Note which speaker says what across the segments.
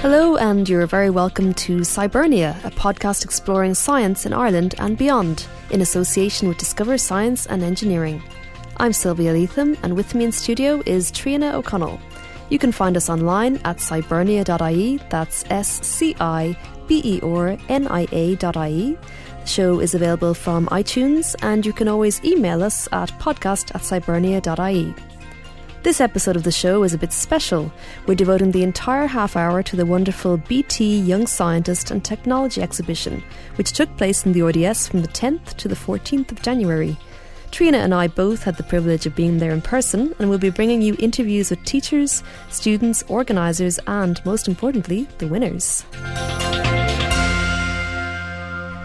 Speaker 1: Hello, and you're very welcome to Scibernia, a podcast exploring science in Ireland and beyond, in association with Discover Science and Engineering. I'm Sylvia Leatham, and with me in studio is Triona O'Connell. You can find us online at scibernia.ie, that's S C I B E R N I A.ie. The show is available from iTunes, and you can always email us at podcast at scibernia.ie. This episode of the show is a bit special. We're devoting the entire half hour to the wonderful BT Young Scientist and Technology exhibition, which took place in the RDS from the 10th to the 14th of January. Triona and I both had the privilege of being there in person, and we'll be bringing you interviews with teachers, students, organisers, and most importantly, the winners.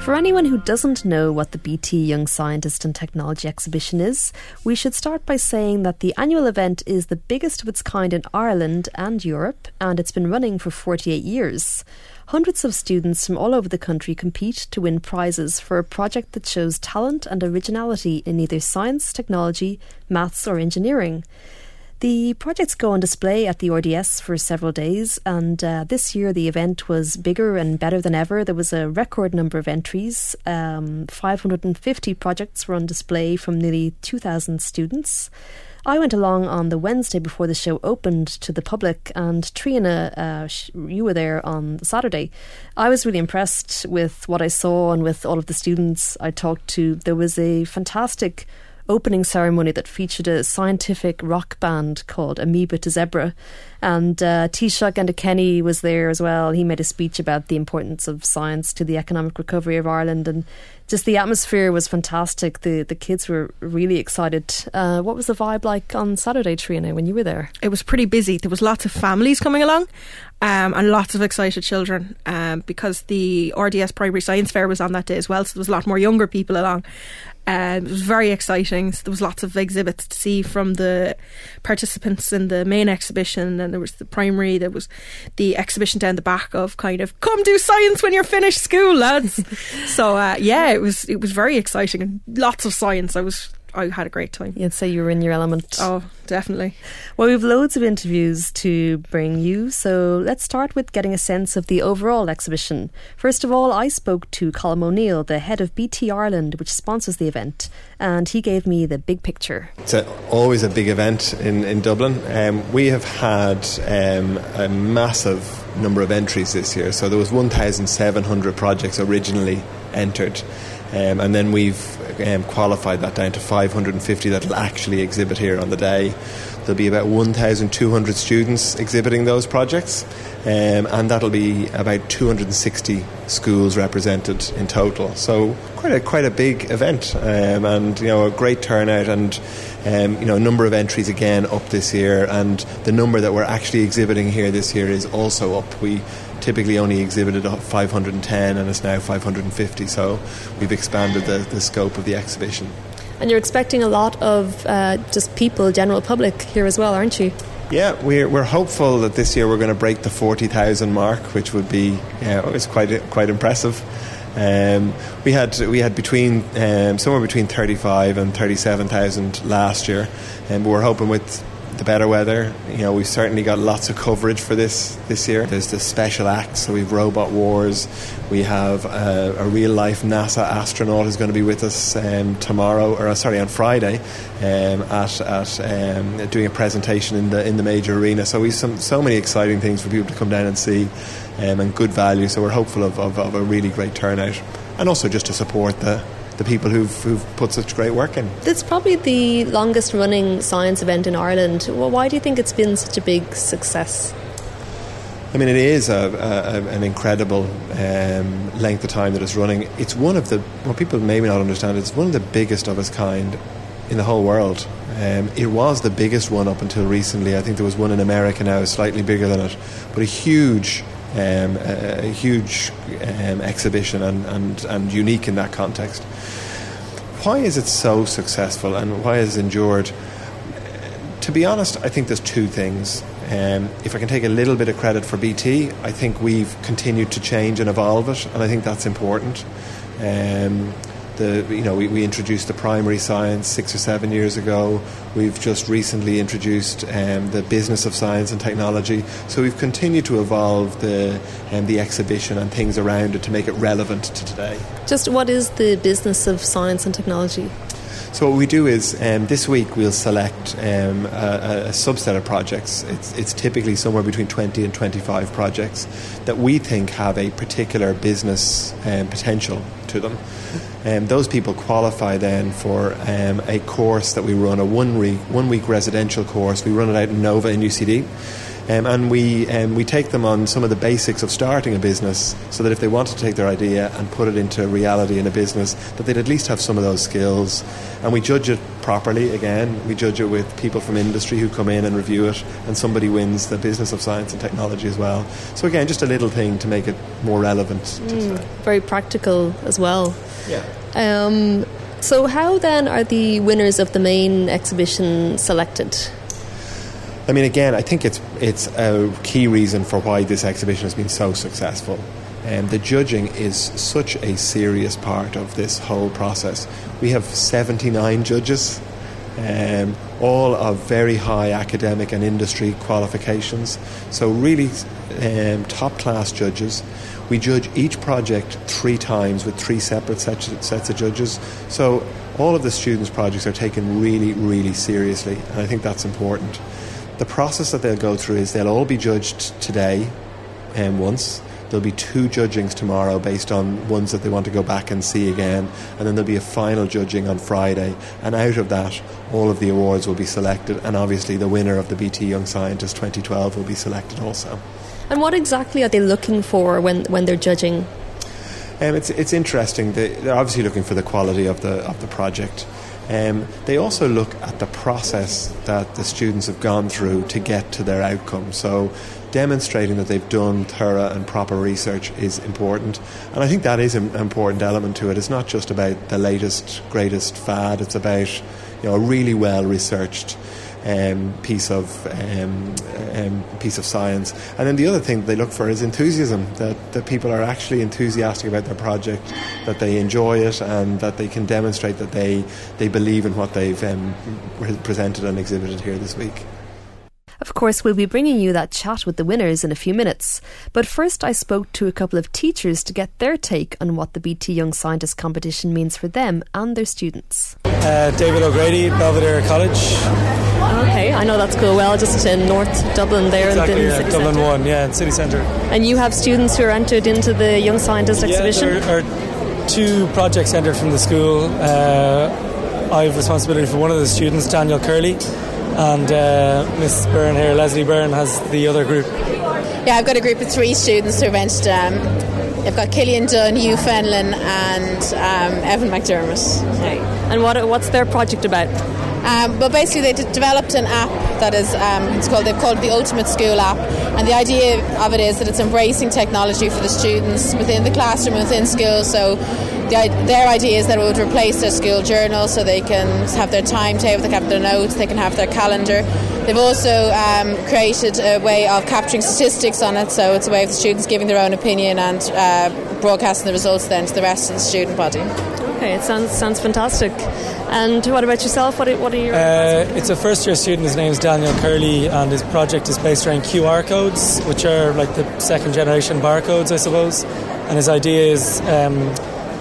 Speaker 1: For anyone who doesn't know what the BT Young Scientist and Technology exhibition is, we should start by saying that the annual event is the biggest of its kind in Ireland and Europe, and it's been running for 48 years. Hundreds of students from all over the country compete to win prizes for a project that shows talent and originality in either science, technology, maths, or engineering. The projects go on display at the RDS for several days, and uh, this year the event was bigger and better than ever. There was a record number of entries. Um, 550 projects were on display from nearly 2,000 students. I went along on the Wednesday before the show opened to the public, and Triona, uh, sh- you were there on Saturday. I was really impressed with what I saw and with all of the students I talked to. There was a fantastic opening ceremony that featured a scientific rock band called Amoeba to Zebra. And uh, Taoiseach Kenny was there as well. He made a speech about the importance of science to the economic recovery of Ireland. And just the atmosphere was fantastic. The the kids were really excited. Uh, what was the vibe like on Saturday, Triona, when you were there?
Speaker 2: It was pretty busy. There was lots of families coming along. Um, and lots of excited children um, because the RDS Primary Science Fair was on that day as well, so there was a lot more younger people along. Um, it was very exciting. There was lots of exhibits to see from the participants in the main exhibition, and there was the primary. There was the exhibition down the back of kind of come do science when you're finished school, lads. so uh, yeah, it was it was very exciting and lots of science. I was I had a great time.
Speaker 1: You'd say you were in your element.
Speaker 2: Oh, definitely.
Speaker 1: Well, we've loads of interviews to bring you, so let's start with getting a sense of the overall exhibition. First of all, I spoke to Colm O'Neill, the head of BT Ireland, which sponsors the event, and he gave me the big picture.
Speaker 3: It's a, always a big event in, in Dublin. Um, we have had um, a massive number of entries this year, so there was 1,700 projects originally entered. Um, and then we've um, qualified that down to 550 that will actually exhibit here on the day. There'll be about 1,200 students exhibiting those projects, um, and that'll be about 260 schools represented in total. So quite a quite a big event, um, and you know a great turnout, and um, you know a number of entries again up this year, and the number that we're actually exhibiting here this year is also up. We typically only exhibited 510 and it's now 550 so we've expanded the, the scope of the exhibition
Speaker 1: and you're expecting a lot of uh, just people general public here as well aren't you
Speaker 3: yeah, we're, we're hopeful that this year we're going to break the 40,000 mark, which would be yeah, it's quite quite impressive. Um, we had we had between um, somewhere between 35 and 37,000 last year, and we're hoping with the better weather. You know, we've certainly got lots of coverage for this this year. There's the special acts, so we've Robot Wars. We have a, a real life NASA astronaut who's going to be with us um, tomorrow, or uh, sorry, on Friday, um, at at um, doing a presentation in the in the major arena. So we've some so many exciting things for people to come down and see, um, and good value. So we're hopeful of, of, of a really great turnout, and also just to support the the people who've, who've put such great work in.
Speaker 1: It's probably the longest running science event in Ireland. Well, why do you think it's been such a big success?
Speaker 3: I mean, it is a, a, an incredible um, length of time that it's running. It's one of the, what people maybe not understand, it's one of the biggest of its kind in the whole world. Um, it was the biggest one up until recently. I think there was one in America now, slightly bigger than it, but a huge um, a, a, huge um, exhibition and, and, and unique in that context. Why is it so successful and why has it endured? To be honest, I think there's two things. Um, if I can take a little bit of credit for BT, I think we've continued to change and evolve it, and I think that's important. Um, the you know we, we, introduced the primary science six or seven years ago. We've just recently introduced um, the business of science and technology. So we've continued to evolve the um, the exhibition and things around it to make it relevant to today.
Speaker 1: Just what is the business of science and technology?
Speaker 3: So what we do is um, this week we'll select um, a, a, subset of projects. It's, it's, typically somewhere between 20 and 25 projects that we think have a particular business um, potential to them. Um, those people qualify then for um, a course that we run, a one week, one week residential course. We run it out in Nova in UCD. Um, and we um, we take them on some of the basics of starting a business, so that if they want to take their idea and put it into reality in a business, that they'd at least have some of those skills. And we judge it properly. Again, we judge it with people from industry who come in and review it, and somebody wins the business of science and technology as well. So again, just a little thing to make it more relevant. Mm,
Speaker 1: very practical as well.
Speaker 3: Yeah.
Speaker 1: Um, so, how then are the winners of the main exhibition selected?
Speaker 3: I mean, again, I think it's it's a key reason for why this exhibition has been so successful. And um, the judging is such a serious part of this whole process. We have 79 judges, um, all of very high academic and industry qualifications. So, really um, top class judges. We judge each project three times with three separate sets, sets of judges. So, all of the students' projects are taken really, really seriously, and I think that's important. The process that they'll go through is they'll all be judged today and um, once. There'll be two judgings tomorrow based on ones that they want to go back and see again, and then there'll be a final judging on Friday. And out of that, all of the awards will be selected, and obviously the winner of the BT Young Scientist 2012 will be selected also.
Speaker 1: And what exactly are they looking for when, when they're judging?
Speaker 3: Um, it's, it's interesting. They're obviously looking for the quality of the, of the project. Um, they also look at the process that the students have gone through to get to their outcome. So, demonstrating that they've done thorough and proper research is important. And I think that is an important element to it. It's not just about the latest, greatest fad, it's about you know, a really well researched um, piece of um, um, piece of science. And then the other thing they look for is enthusiasm. That that people are actually enthusiastic about their project, that they enjoy it, and that they can demonstrate that they they believe in what they've um, presented and exhibited here this week.
Speaker 1: Of course, we'll be bringing you that chat with the winners in a few minutes. But first, I spoke to a couple of teachers to get their take on what the BT Young Scientist competition means for them and their students.
Speaker 4: Uh, David O'Grady, Belvedere College.
Speaker 1: Okay, I know that school well, just in North Dublin there
Speaker 4: exactly,
Speaker 1: in
Speaker 4: the yeah,
Speaker 1: city
Speaker 4: Dublin
Speaker 1: centre.
Speaker 4: 1, yeah, in city centre.
Speaker 1: And you have students who are entered into the Young Scientist exhibition?
Speaker 4: Yeah, there are two projects entered from the school. Uh, I have responsibility for one of the students, Daniel Curley and uh, Miss Byrne here, Leslie Byrne, has the other group.
Speaker 5: Yeah, I've got a group of three students who have entered. Um, I've got Killian Dunn, Hugh Fenlon, and um, Evan McDermott.
Speaker 1: Okay. And what, what's their project about?
Speaker 5: Um, well, basically, they developed an app that is um, it's called they've called the Ultimate School app, and the idea of it is that it's embracing technology for the students within the classroom, within school. So the, their idea is that it would replace their school journal so they can have their timetable, they can have their notes, they can have their calendar. They've also um, created a way of capturing statistics on it, so it's a way of the students giving their own opinion and uh, broadcasting the results then to the rest of the student body.
Speaker 1: Okay, it sounds sounds fantastic. And what about yourself? What are, what are your?
Speaker 4: Uh, it's a first year student. His name is Daniel Curley, and his project is based around QR codes, which are like the second generation barcodes, I suppose. And his idea is um,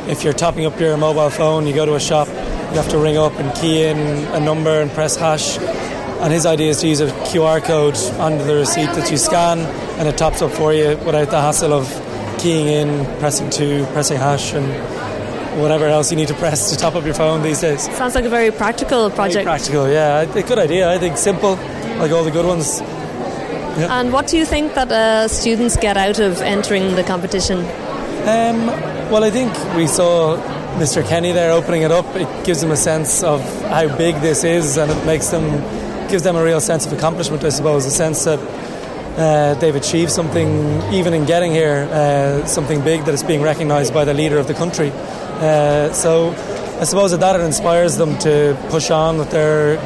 Speaker 4: if you're topping up your mobile phone, you go to a shop, you have to ring up and key in a number and press hash. And his idea is to use a QR code under the receipt that you scan, and it tops up for you without the hassle of keying in, pressing two, pressing hash, and whatever else you need to press to top up your phone these days.
Speaker 1: Sounds like a very practical project.
Speaker 4: Very practical, yeah. A good idea. I think simple, like all the good ones.
Speaker 1: And what do you think that uh, students get out of entering the competition?
Speaker 4: Um, well, I think we saw Mr. Kenny there opening it up. It gives them a sense of how big this is, and it makes them gives them a real sense of accomplishment. I suppose a sense that uh, they've achieved something, even in getting here, uh, something big that is being recognised by the leader of the country. Uh, so, I suppose that that inspires them to push on with their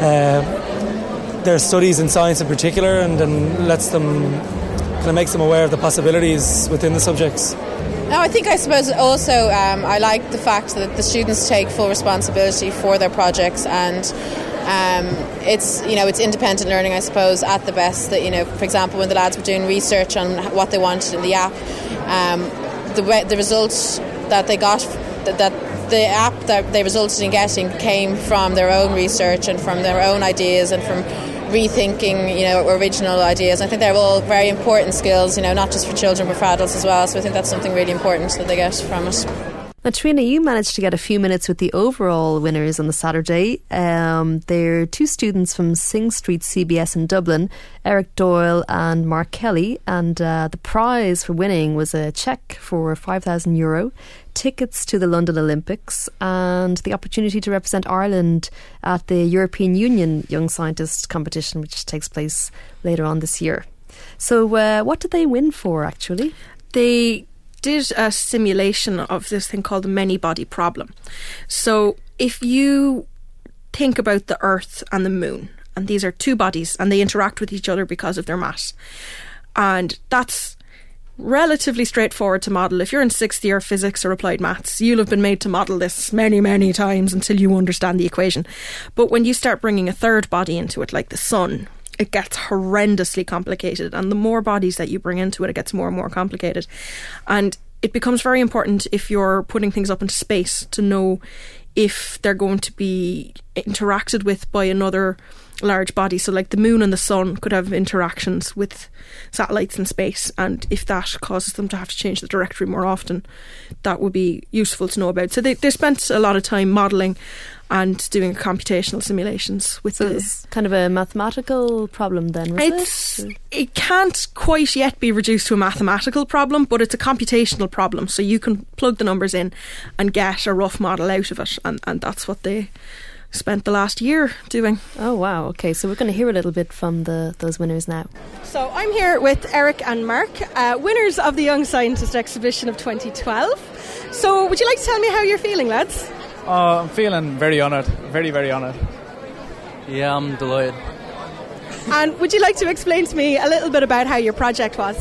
Speaker 4: uh, their studies in science in particular, and, and lets them kind of makes them aware of the possibilities within the subjects.
Speaker 5: No, I think I suppose also um, I like the fact that the students take full responsibility for their projects and um, it's you know it's independent learning I suppose at the best that you know for example when the lads were doing research on what they wanted in the app um, the the results that they got that, that the app that they resulted in getting came from their own research and from their own ideas and from rethinking, you know, original ideas. I think they're all very important skills, you know, not just for children but for adults as well. So I think that's something really important that they get from it.
Speaker 1: Now, Triona, you managed to get a few minutes with the overall winners on the Saturday. Um, they're two students from Synge Street CBS in Dublin, Eric Doyle and Mark Kelly, and uh, the prize for winning was a cheque for five thousand euro, tickets to the London Olympics, and the opportunity to represent Ireland at the European Union Young Scientist competition, which takes place later on this year. So, uh, what did they win for actually?
Speaker 2: They did a simulation of this thing called the many body problem. So, if you think about the Earth and the Moon, and these are two bodies, and they interact with each other because of their mass, and that's relatively straightforward to model. If you're in sixth year physics or applied maths, you'll have been made to model this many, many times until you understand the equation. But when you start bringing a third body into it, like the sun, it gets horrendously complicated. And the more bodies that you bring into it, it gets more and more complicated. And it becomes very important if you're putting things up into space to know if they're going to be interacted with by another large body. So, like the moon and the sun could have interactions with satellites in space, and if that causes them to have to change the trajectory more often, that would be useful to know about. So, they, they spent a lot of time modelling and doing computational simulations with
Speaker 1: so it's kind of a mathematical problem then
Speaker 2: it's
Speaker 1: it?
Speaker 2: it can't quite yet be reduced to a mathematical problem but it's a computational problem so you can plug the numbers in and get a rough model out of it and, and that's what they spent the last year doing.
Speaker 1: Oh wow! Okay, so we're going to hear a little bit from the those winners now.
Speaker 2: So I'm here with Eric and Mark, uh, winners of the Young Scientist exhibition of 2012. So would you like to tell me how you're feeling, lads?
Speaker 6: Uh, I'm feeling very honoured, very very honoured.
Speaker 7: Yeah, I'm delighted.
Speaker 2: And would you like to explain to me a little bit about how your project was?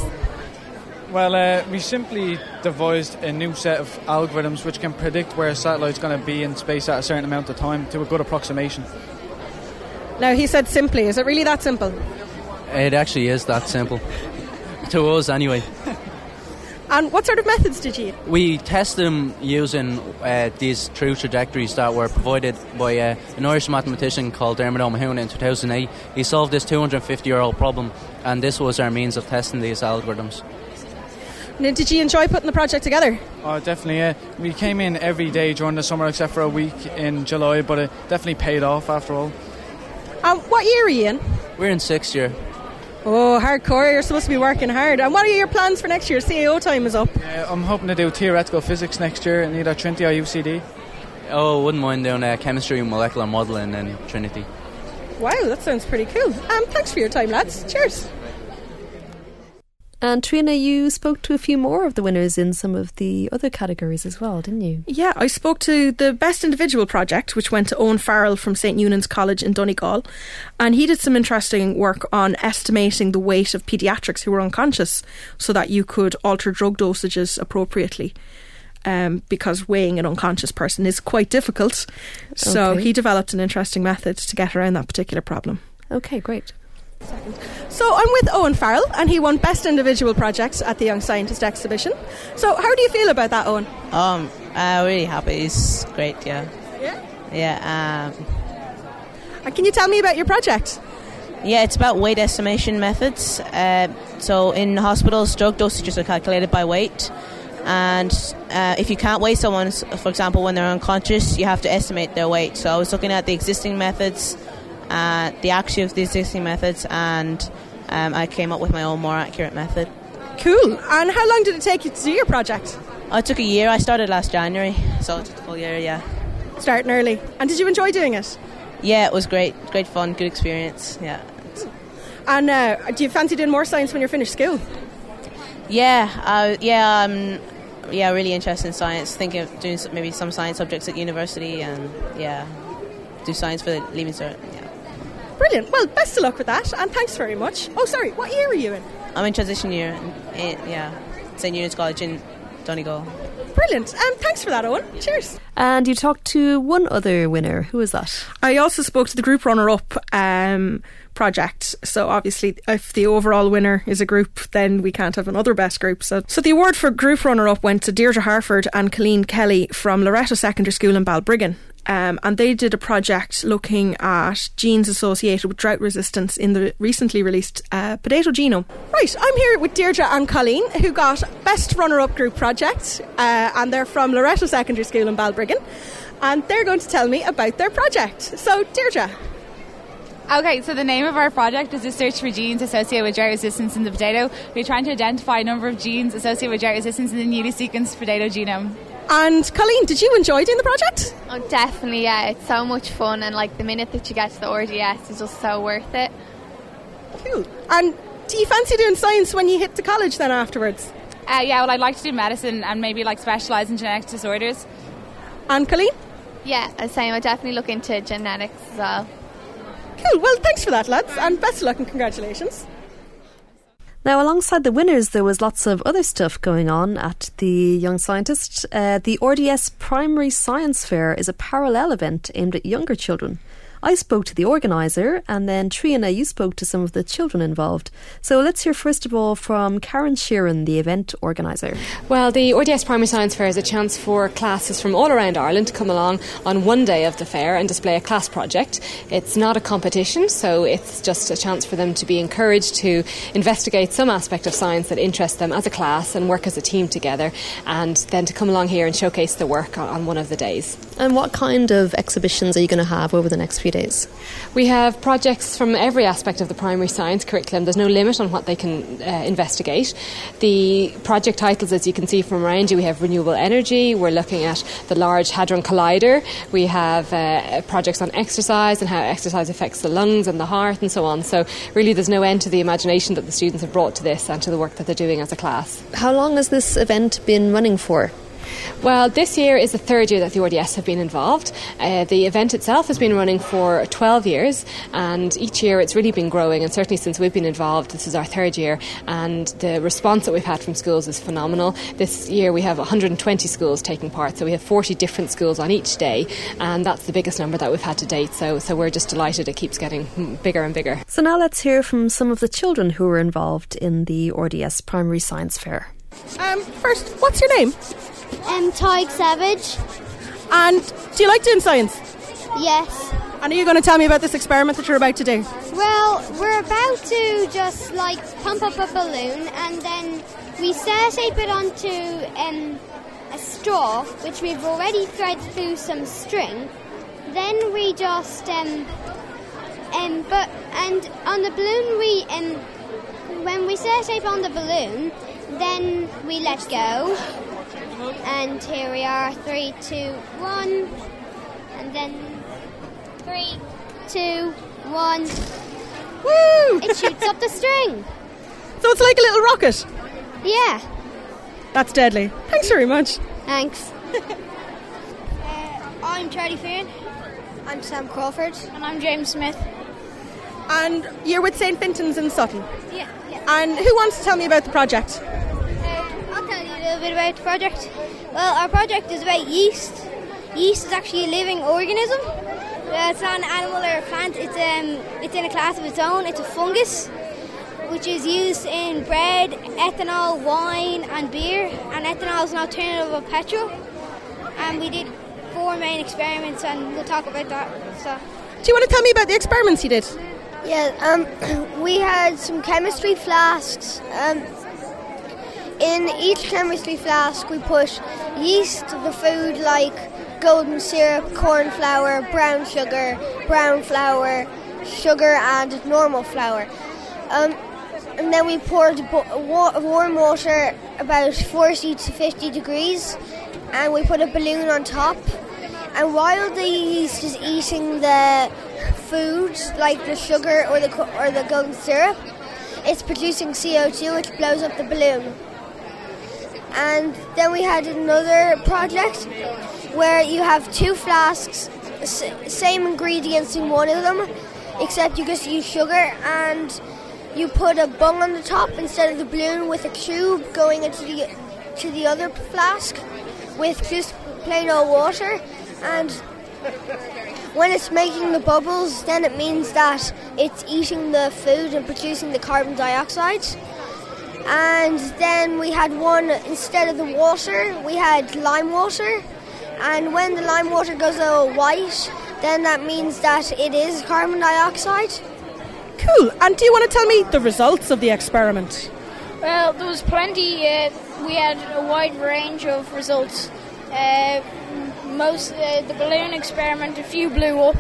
Speaker 6: Well, uh, we simply devised a new set of algorithms which can predict where a satellite's going to be in space at a certain amount of time to a good approximation.
Speaker 2: Now, he said simply. Is it really that simple?
Speaker 7: It actually is that simple. to us, anyway.
Speaker 2: And what sort of methods did you use?
Speaker 7: We test them using uh, these true trajectories that were provided by uh, an Irish mathematician called Dermot O'Mahoon in 2008. He solved this 250 year old problem, and this was our means of testing these algorithms.
Speaker 2: Now, did you enjoy putting the project together?
Speaker 6: Oh, definitely, yeah. We came in every day during the summer except for a week in July, but it definitely paid off after all.
Speaker 2: Um, what year are you in?
Speaker 7: We're in sixth year.
Speaker 2: Oh, hardcore. You're supposed to be working hard. And what are your plans for next year? CAO time is up.
Speaker 6: Uh, I'm hoping to do theoretical physics next year in either Trinity or UCD.
Speaker 7: Oh, wouldn't mind doing uh, chemistry and molecular modelling in Trinity.
Speaker 2: Wow, that sounds pretty cool. Um, thanks for your time, lads. Cheers.
Speaker 1: And Triona, you spoke to a few more of the winners in some of the other categories as well, didn't you?
Speaker 2: Yeah, I spoke to the Best Individual project, which went to Owen Farrell from St Eunan's College in Donegal. And he did some interesting work on estimating the weight of paediatrics who were unconscious so that you could alter drug dosages appropriately. Um, because weighing an unconscious person is quite difficult. So
Speaker 1: Okay.
Speaker 2: he developed an interesting method to get around that particular problem.
Speaker 1: Okay, great.
Speaker 2: So I'm with Owen Farrell, and he won Best Individual Project at the Young Scientist exhibition. So how do you feel about that, Owen?
Speaker 8: Um, uh, really happy. It's great. Yeah,
Speaker 2: Yeah.
Speaker 8: yeah. Um,
Speaker 2: And can you tell me about your project?
Speaker 8: yeah, it's about weight estimation methods. Uh, so in hospitals, drug dosages are calculated by weight, and uh, if you can't weigh someone, for example, when they're unconscious, you have to estimate their weight. So I was looking at the existing methods, uh, the accuracy of the existing methods, and um, I came up with my own more accurate method.
Speaker 2: Cool. And how long did it take you to do your project?
Speaker 8: Oh, it took a year. I started last January, so it took a full year. Yeah,
Speaker 2: Starting early. And did you enjoy doing it?
Speaker 8: yeah, it was great. Great fun. Good experience. Yeah.
Speaker 2: And uh, do you fancy doing more science when you're finished school?
Speaker 8: Yeah, uh, yeah, um, yeah. Really interested in science. Thinking of doing maybe some science subjects at university, and yeah, do science for the leaving cert. Yeah,
Speaker 2: Brilliant. Well, best of luck with that, and thanks very much. Oh, sorry, what year are you in?
Speaker 8: I'm in transition year. In, in, yeah, St. Eunan's College in Donegal.
Speaker 2: Brilliant. Um, thanks for that, Owen. Cheers.
Speaker 1: And you talked to one other winner. Who is that?
Speaker 2: I also spoke to the group runner up um, project. So obviously, if the overall winner is a group, then we can't have another best group. So, so the award for group runner up went to Deirdre Harford and Colleen Kelly from Loreto Secondary School in Balbriggan. Um, and they did a project looking at genes associated with drought resistance in the recently released uh, potato genome. Right, I'm here with Deirdre and Colleen, who got Best Runner Up Group Project, uh, and they're from Loreto Secondary School in Balbriggan, and they're going to tell me about their project. So, Deirdre.
Speaker 9: Okay, so the name of our project is to search for genes associated with drought resistance in the potato. We're trying to identify a number of genes associated with drought resistance in the newly sequenced potato genome.
Speaker 2: And Colleen, did you enjoy doing the project?
Speaker 10: Oh, definitely, yeah. It's so much fun, and like the minute that you get to the RDS is just so worth it.
Speaker 2: Cool. And do you fancy doing science when you hit to college then afterwards?
Speaker 9: Uh, yeah, well, I'd like to do medicine and maybe like specialise in genetic disorders.
Speaker 2: And Colleen?
Speaker 10: Yeah, I was saying, I definitely look into genetics as well.
Speaker 2: Cool. Well, thanks for that, lads, and best of luck and congratulations.
Speaker 1: Now, alongside the winners, there was lots of other stuff going on at the Young Scientist. Uh, the RDS Primary Science Fair is a parallel event aimed at younger children. I spoke to the organiser, and then Triona, you spoke to some of the children involved. So let's hear first of all from Karen Sheeran, the event organiser.
Speaker 11: Well, the RDS Primary Science Fair is a chance for classes from all around Ireland to come along on one day of the fair and display a class project. It's not a competition, so it's just a chance for them to be encouraged to investigate some aspect of science that interests them as a class and work as a team together, and then to come along here and showcase the work on one of the days.
Speaker 1: And what kind of exhibitions are you going to have over the next few days?
Speaker 11: We have projects from every aspect of the primary science curriculum. There's no limit on what they can uh, investigate. The project titles, as you can see from around you, we have renewable energy, we're looking at the Large Hadron Collider, we have uh, projects on exercise and how exercise affects the lungs and the heart and so on. So, really, there's no end to the imagination that the students have brought to this and to the work that they're doing as a class.
Speaker 1: How long has this event been running for?
Speaker 11: Well, this year is the third year that the RDS have been involved. Uh, the event itself has been running for 12 years, and each year it's really been growing. And certainly since we've been involved, this is our third year, and the response that we've had from schools is phenomenal. This year we have 120 schools taking part, so we have 40 different schools on each day, and that's the biggest number that we've had to date. So, so we're just delighted it keeps getting bigger and bigger.
Speaker 1: So now let's hear from some of the children who were involved in the RDS Primary Science Fair.
Speaker 2: Um, first, what's your name?
Speaker 12: Um, Tadhg Savage.
Speaker 2: And do you like doing science?
Speaker 12: Yes.
Speaker 2: And are you going to tell me about this experiment that you're about to do?
Speaker 12: Well, we're about to just like pump up a balloon and then we set it onto um, a straw, which we've already threaded through some string. Then we just um, um, but and on the balloon we um, when we it on the balloon, then we let go and here we are, three, two, one. And then three, two, one.
Speaker 2: Woo!
Speaker 12: It shoots up the string.
Speaker 2: So it's like a little rocket?
Speaker 12: Yeah.
Speaker 2: That's deadly. Thanks very much.
Speaker 12: Thanks. uh, I'm Charlie Fearn. I'm Sam Crawford.
Speaker 13: And I'm James Smith.
Speaker 2: And you're with St. Fintan's in Sutton?
Speaker 12: Yeah, yeah.
Speaker 2: And who wants to tell me about the project?
Speaker 12: Little bit about the project. Well, our project is about yeast. Yeast is actually a living organism. Uh, it's not an animal or a plant. It's um, it's in a class of its own. It's a fungus, which is used in bread, ethanol, wine, and beer. And ethanol is an alternative of petrol. And we did four main experiments, and we'll talk about that. So.
Speaker 2: Do you want to tell me about the experiments you did?
Speaker 12: Yeah, um, we had some chemistry flasks. Um, in each chemistry flask, we put yeast, the food like golden syrup, corn flour, brown sugar, brown flour, sugar, and normal flour. Um, and then we poured bo- wa- warm water about 40 to 50 degrees, and we put a balloon on top. And while the yeast is eating the food, like the sugar or the co- or the golden syrup, it's producing CO2, which blows up the balloon and then we had another project where you have two flasks, same ingredients in one of them, except you just use sugar and you put a bung on the top instead of the balloon with a tube going into the to the other flask with just plain old water, and when it's making the bubbles, then it means that it's eating the food and producing the carbon dioxide. And then we had one instead of the water, we had lime water. And when the lime water goes all white, then that means that it is carbon dioxide.
Speaker 2: Cool. And do you want to tell me the results of the experiment?
Speaker 13: Well, there was plenty. Uh, we had a wide range of results. Uh, most uh, the balloon experiment, a few blew up.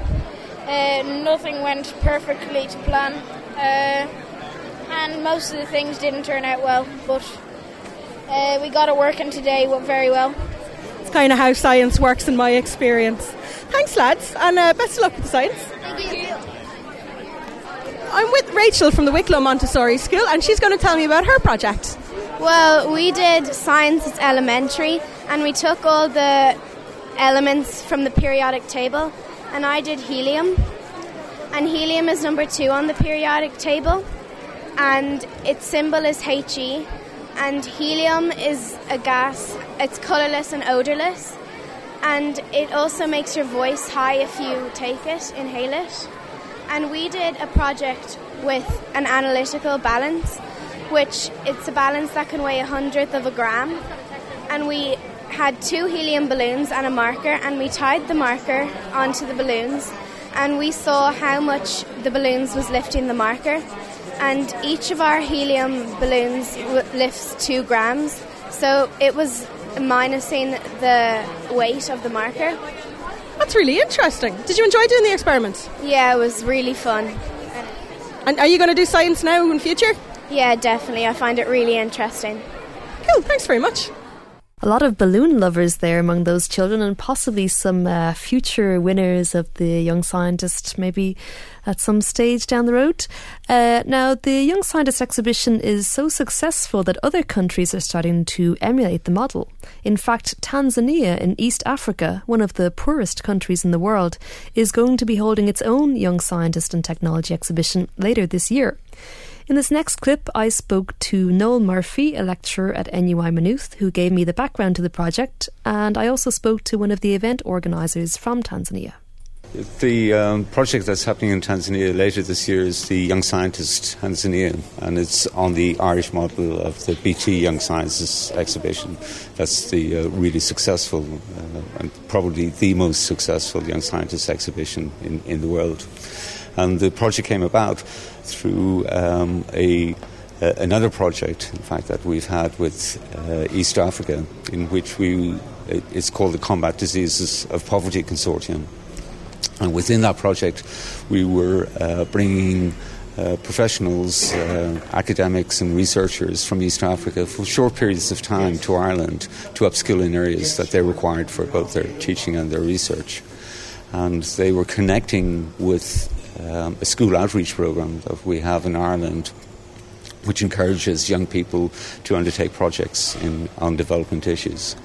Speaker 13: Uh, nothing went perfectly to plan, uh, and most of the things didn't turn out well. But uh, we got it working today very well.
Speaker 2: It's kind of how science works, in my experience. Thanks, lads, and uh, best of luck with the science.
Speaker 13: Thank you.
Speaker 2: I'm with Rachel from the Wicklow Montessori School, and she's going to tell me about her project.
Speaker 14: Well, we did science at elementary, and we took all the elements from the periodic table, and I did helium. And helium is number two on the periodic table, and its symbol is He. And helium is a gas, it's colourless and odourless, and it also makes your voice high if you take it, inhale it. And we did a project with an analytical balance, which it's a balance that can weigh a hundredth of a gram, and we had two helium balloons and a marker, and we tied the marker onto the balloons, and we saw how much the balloons was lifting the marker. And each of our helium balloons w- lifts two grams, so it was minusing the weight of the marker.
Speaker 2: That's really interesting. Did you enjoy doing the experiment?
Speaker 14: Yeah, it was really fun.
Speaker 2: And are you going to do science now in future?
Speaker 14: Yeah, definitely. I find it really interesting.
Speaker 2: Cool, thanks very much.
Speaker 1: A lot of balloon lovers there among those children, and possibly some uh, future winners of the Young Scientist, maybe at some stage down the road. Uh, now, the Young Scientist exhibition is so successful that other countries are starting to emulate the model. In fact, Tanzania in East Africa, one of the poorest countries in the world, is going to be holding its own Young Scientist and Technology exhibition later this year. In this next clip, I spoke to Noel Murphy, a lecturer at NUI Maynooth, who gave me the background to the project, and I also spoke to one of the event organisers from Tanzania.
Speaker 15: The um, project that's happening in Tanzania later this year is the Young Scientist Tanzania, and it's on the Irish model of the BT Young Sciences exhibition. That's the uh, really successful uh, and probably the most successful Young Scientist exhibition in, in the world. And the project came about through um, a another project, in fact, that we've had with uh, East Africa, in which we it's called the Combat Diseases of Poverty Consortium. And within that project, we were uh, bringing uh, professionals, uh, academics, and researchers from East Africa for short periods of time to Ireland to upskill in areas that they required for both their teaching and their research. And they were connecting with um, a school outreach program that we have in Ireland, which encourages young people to undertake projects in, on development issues.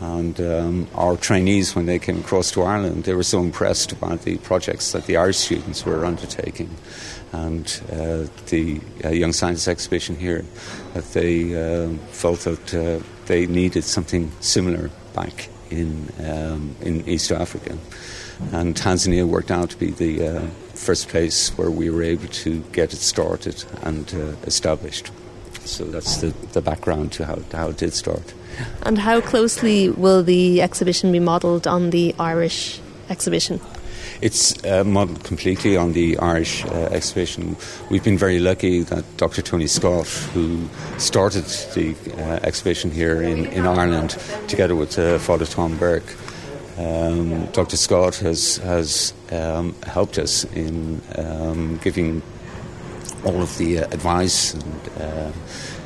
Speaker 15: And um, our trainees, when they came across to Ireland, they were so impressed by the projects that the Irish students were undertaking and uh, the uh, Young Science exhibition here that they uh, felt that uh, they needed something similar back in, um, in East Africa. And Tanzania worked out to be the uh, first place where we were able to get it started and uh, established. So that's the, the background to how, how it did start.
Speaker 1: And how closely will the exhibition be modelled on the Irish exhibition?
Speaker 15: It's uh, modelled completely on the Irish uh, exhibition. We've been very lucky that Dr. Tony Scott, who started the uh, exhibition here in, in Ireland, together with uh, Father Tom Burke, um, Dr. Scott has has um, helped us in um, giving all of the uh, advice and uh,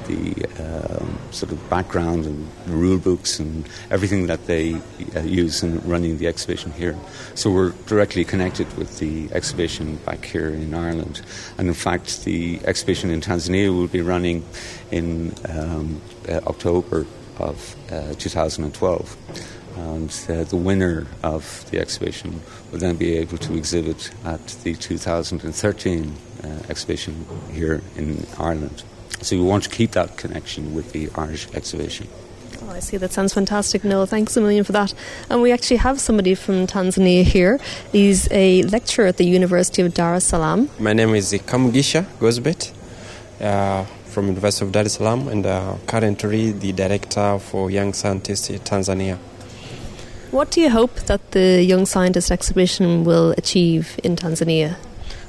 Speaker 15: the um, sort of background and rule books and everything that they uh, use in running the exhibition here. So we're directly connected with the exhibition back here in Ireland. And in fact, the exhibition in Tanzania will be running in um, uh, October of uh, 2012 and uh, the winner of the exhibition will then be able to exhibit at the 2013 uh, exhibition here in Ireland. So we want to keep that connection with the Irish exhibition.
Speaker 1: Oh, I see. That sounds fantastic, Noel. Thanks a million for that. And we actually have somebody from Tanzania here. He's a lecturer at the University of Dar es Salaam.
Speaker 16: My name is Kamugisha Gozbet uh, from University of Dar es Salaam and uh, currently the director for Young Scientists in Tanzania.
Speaker 1: What do you hope that the Young Scientist exhibition will achieve in Tanzania?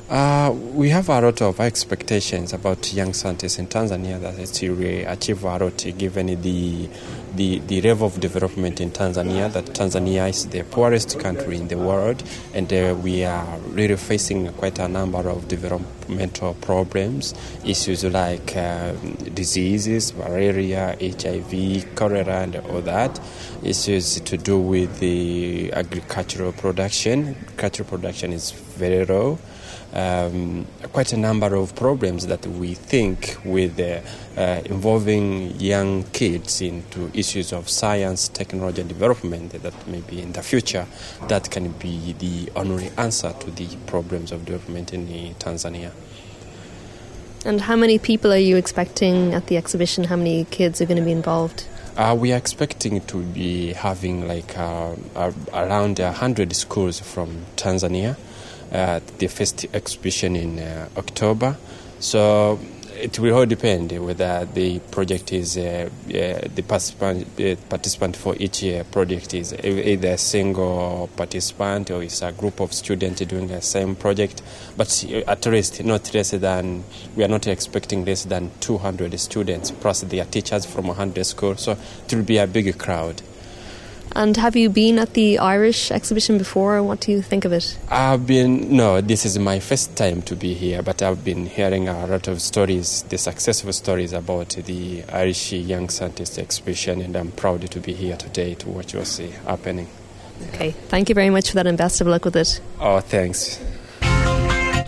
Speaker 16: Uh, we have a lot of expectations about young scientists in Tanzania that it will achieve a lot given the, the, the level of development in Tanzania, that Tanzania is the poorest country in the world, and uh, we are really facing quite a number of developmental problems, issues like uh, diseases, malaria, HIV, cholera, and all that, issues to do with the agricultural production. Agricultural production is very low um, quite a number of problems that we think with uh, uh, involving young kids into issues of science, technology, and development that maybe in the future that can be the only answer to the problems of development in Tanzania.
Speaker 1: And how many people are you expecting at the exhibition? How many kids are going to be involved?
Speaker 16: Uh, we are expecting to be having like uh, uh, around 100 schools from Tanzania the first exhibition in uh, October. So it will all depend whether the project is uh, uh, the participant, uh, participant for each uh, project is either a single participant or it's a group of students doing the same project. But at least not less than we are not expecting less than 200 students plus their teachers from 100 schools. So it will be a big crowd.
Speaker 1: And have you been at the Irish exhibition before? What do you think of it?
Speaker 16: I've been, no, this is my first time to be here, but I've been hearing a lot of stories, the successful stories about the Irish Young Scientist exhibition, and I'm proud to be here today to watch what's happening.
Speaker 1: Okay, thank you very much for that, and best of luck with it.
Speaker 16: Oh, thanks.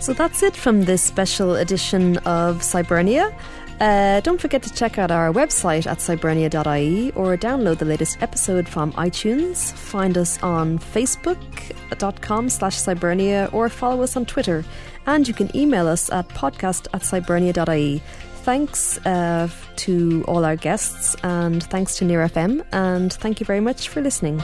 Speaker 1: So that's it from this special edition of Scibernia. Uh, don't forget to check out our website at scibernia.ie or download the latest episode from iTunes. Find us on facebook.com slash scibernia or follow us on Twitter. And you can email us at podcast at scibernia.ie. Thanks uh, to all our guests and thanks to Near FM and thank you very much for listening.